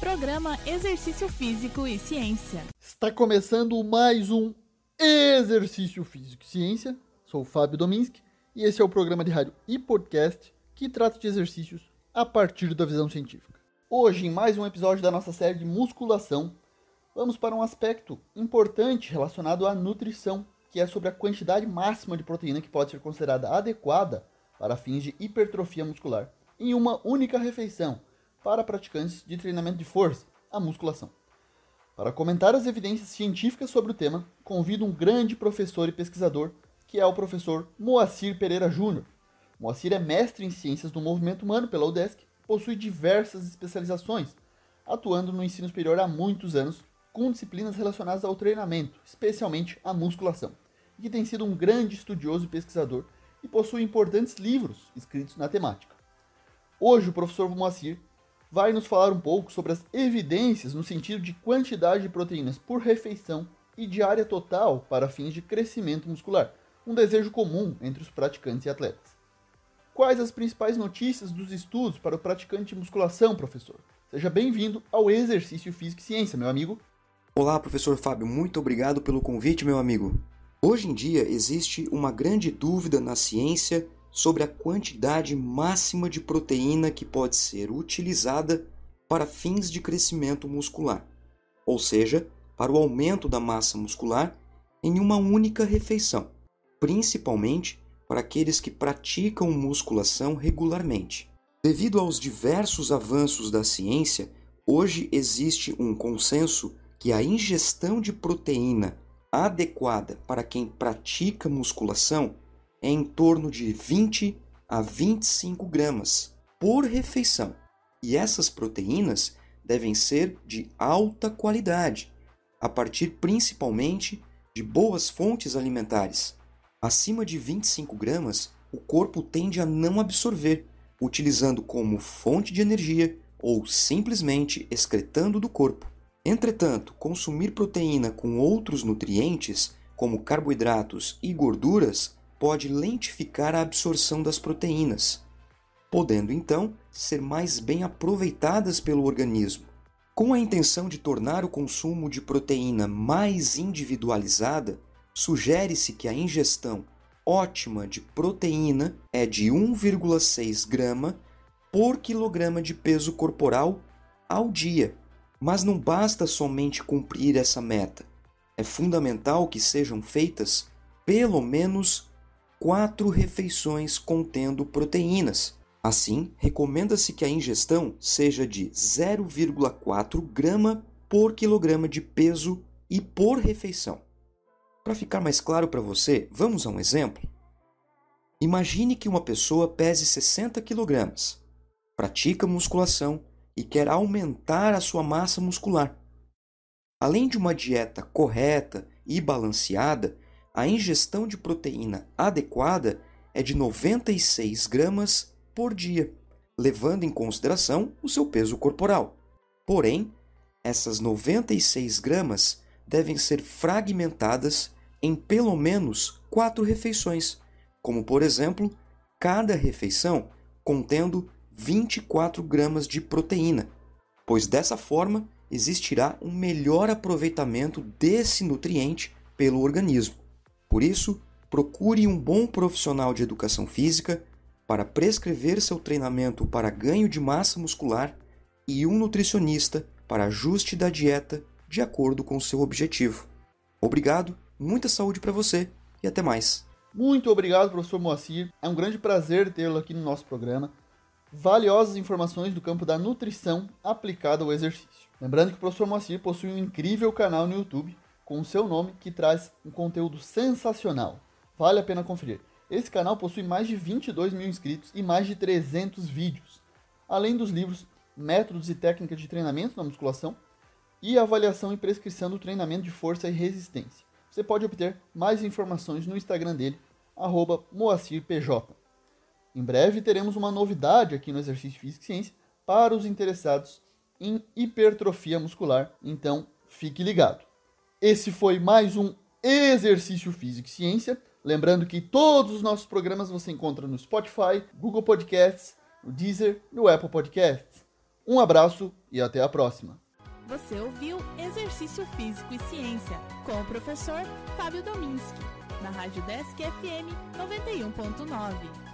Programa Exercício Físico e Ciência. Está começando mais um Exercício Físico e Ciência. Sou o Fábio Dominski e esse é o programa de rádio e podcast que trata de exercícios a partir da visão científica. Hoje, em mais um episódio da nossa série de musculação, vamos para um aspecto importante relacionado à nutrição, que é sobre a quantidade máxima de proteína que pode ser considerada adequada para fins de hipertrofia muscular em uma única refeição para praticantes de treinamento de força, a musculação. Para comentar as evidências científicas sobre o tema, convido um grande professor e pesquisador, que é o professor Moacir Pereira Júnior. Moacir é mestre em ciências do movimento humano pela UDESC, possui diversas especializações, atuando no ensino superior há muitos anos, com disciplinas relacionadas ao treinamento, especialmente a musculação, e que tem sido um grande estudioso e pesquisador e possui importantes livros escritos na temática. Hoje o professor Moacir vai nos falar um pouco sobre as evidências no sentido de quantidade de proteínas por refeição e diária total para fins de crescimento muscular, um desejo comum entre os praticantes e atletas. Quais as principais notícias dos estudos para o praticante de musculação, professor? Seja bem-vindo ao Exercício Físico e Ciência, meu amigo. Olá, professor Fábio, muito obrigado pelo convite, meu amigo. Hoje em dia existe uma grande dúvida na ciência sobre a quantidade máxima de proteína que pode ser utilizada para fins de crescimento muscular, ou seja, para o aumento da massa muscular em uma única refeição, principalmente para aqueles que praticam musculação regularmente. Devido aos diversos avanços da ciência, hoje existe um consenso que a ingestão de proteína adequada para quem pratica musculação em torno de 20 a 25 gramas por refeição. E essas proteínas devem ser de alta qualidade, a partir principalmente de boas fontes alimentares. Acima de 25 gramas, o corpo tende a não absorver, utilizando como fonte de energia ou simplesmente excretando do corpo. Entretanto, consumir proteína com outros nutrientes, como carboidratos e gorduras, pode lentificar a absorção das proteínas, podendo então ser mais bem aproveitadas pelo organismo. Com a intenção de tornar o consumo de proteína mais individualizada, sugere-se que a ingestão ótima de proteína é de 1,6 grama por quilograma de peso corporal ao dia. Mas não basta somente cumprir essa meta. É fundamental que sejam feitas pelo menos quatro refeições contendo proteínas. Assim, recomenda-se que a ingestão seja de 0,4 grama por quilograma de peso e por refeição. Para ficar mais claro para você, vamos a um exemplo? Imagine que uma pessoa pese 60 kg, pratica musculação e quer aumentar a sua massa muscular. Além de uma dieta correta e balanceada, a ingestão de proteína adequada é de 96 gramas por dia, levando em consideração o seu peso corporal. Porém, essas 96 gramas devem ser fragmentadas em pelo menos quatro refeições, como por exemplo, cada refeição contendo 24 gramas de proteína, pois dessa forma existirá um melhor aproveitamento desse nutriente pelo organismo. Por isso, procure um bom profissional de educação física para prescrever seu treinamento para ganho de massa muscular e um nutricionista para ajuste da dieta de acordo com seu objetivo. Obrigado, muita saúde para você e até mais. Muito obrigado, professor Moacir. É um grande prazer tê-lo aqui no nosso programa. Valiosas informações do campo da nutrição aplicada ao exercício. Lembrando que o professor Moacir possui um incrível canal no YouTube com o seu nome que traz um conteúdo sensacional. Vale a pena conferir. Esse canal possui mais de 22 mil inscritos e mais de 300 vídeos, além dos livros Métodos e Técnicas de Treinamento na Musculação e Avaliação e Prescrição do Treinamento de Força e Resistência. Você pode obter mais informações no Instagram dele, moacirpj. Em breve teremos uma novidade aqui no Exercício Físico e Ciência para os interessados em hipertrofia muscular, então fique ligado. Esse foi mais um Exercício Físico e Ciência. Lembrando que todos os nossos programas você encontra no Spotify, Google Podcasts, no Deezer e no Apple Podcasts. Um abraço e até a próxima. Você ouviu Exercício Físico e Ciência com o professor Fábio Dominski, na Rádio Desk FM 91.9.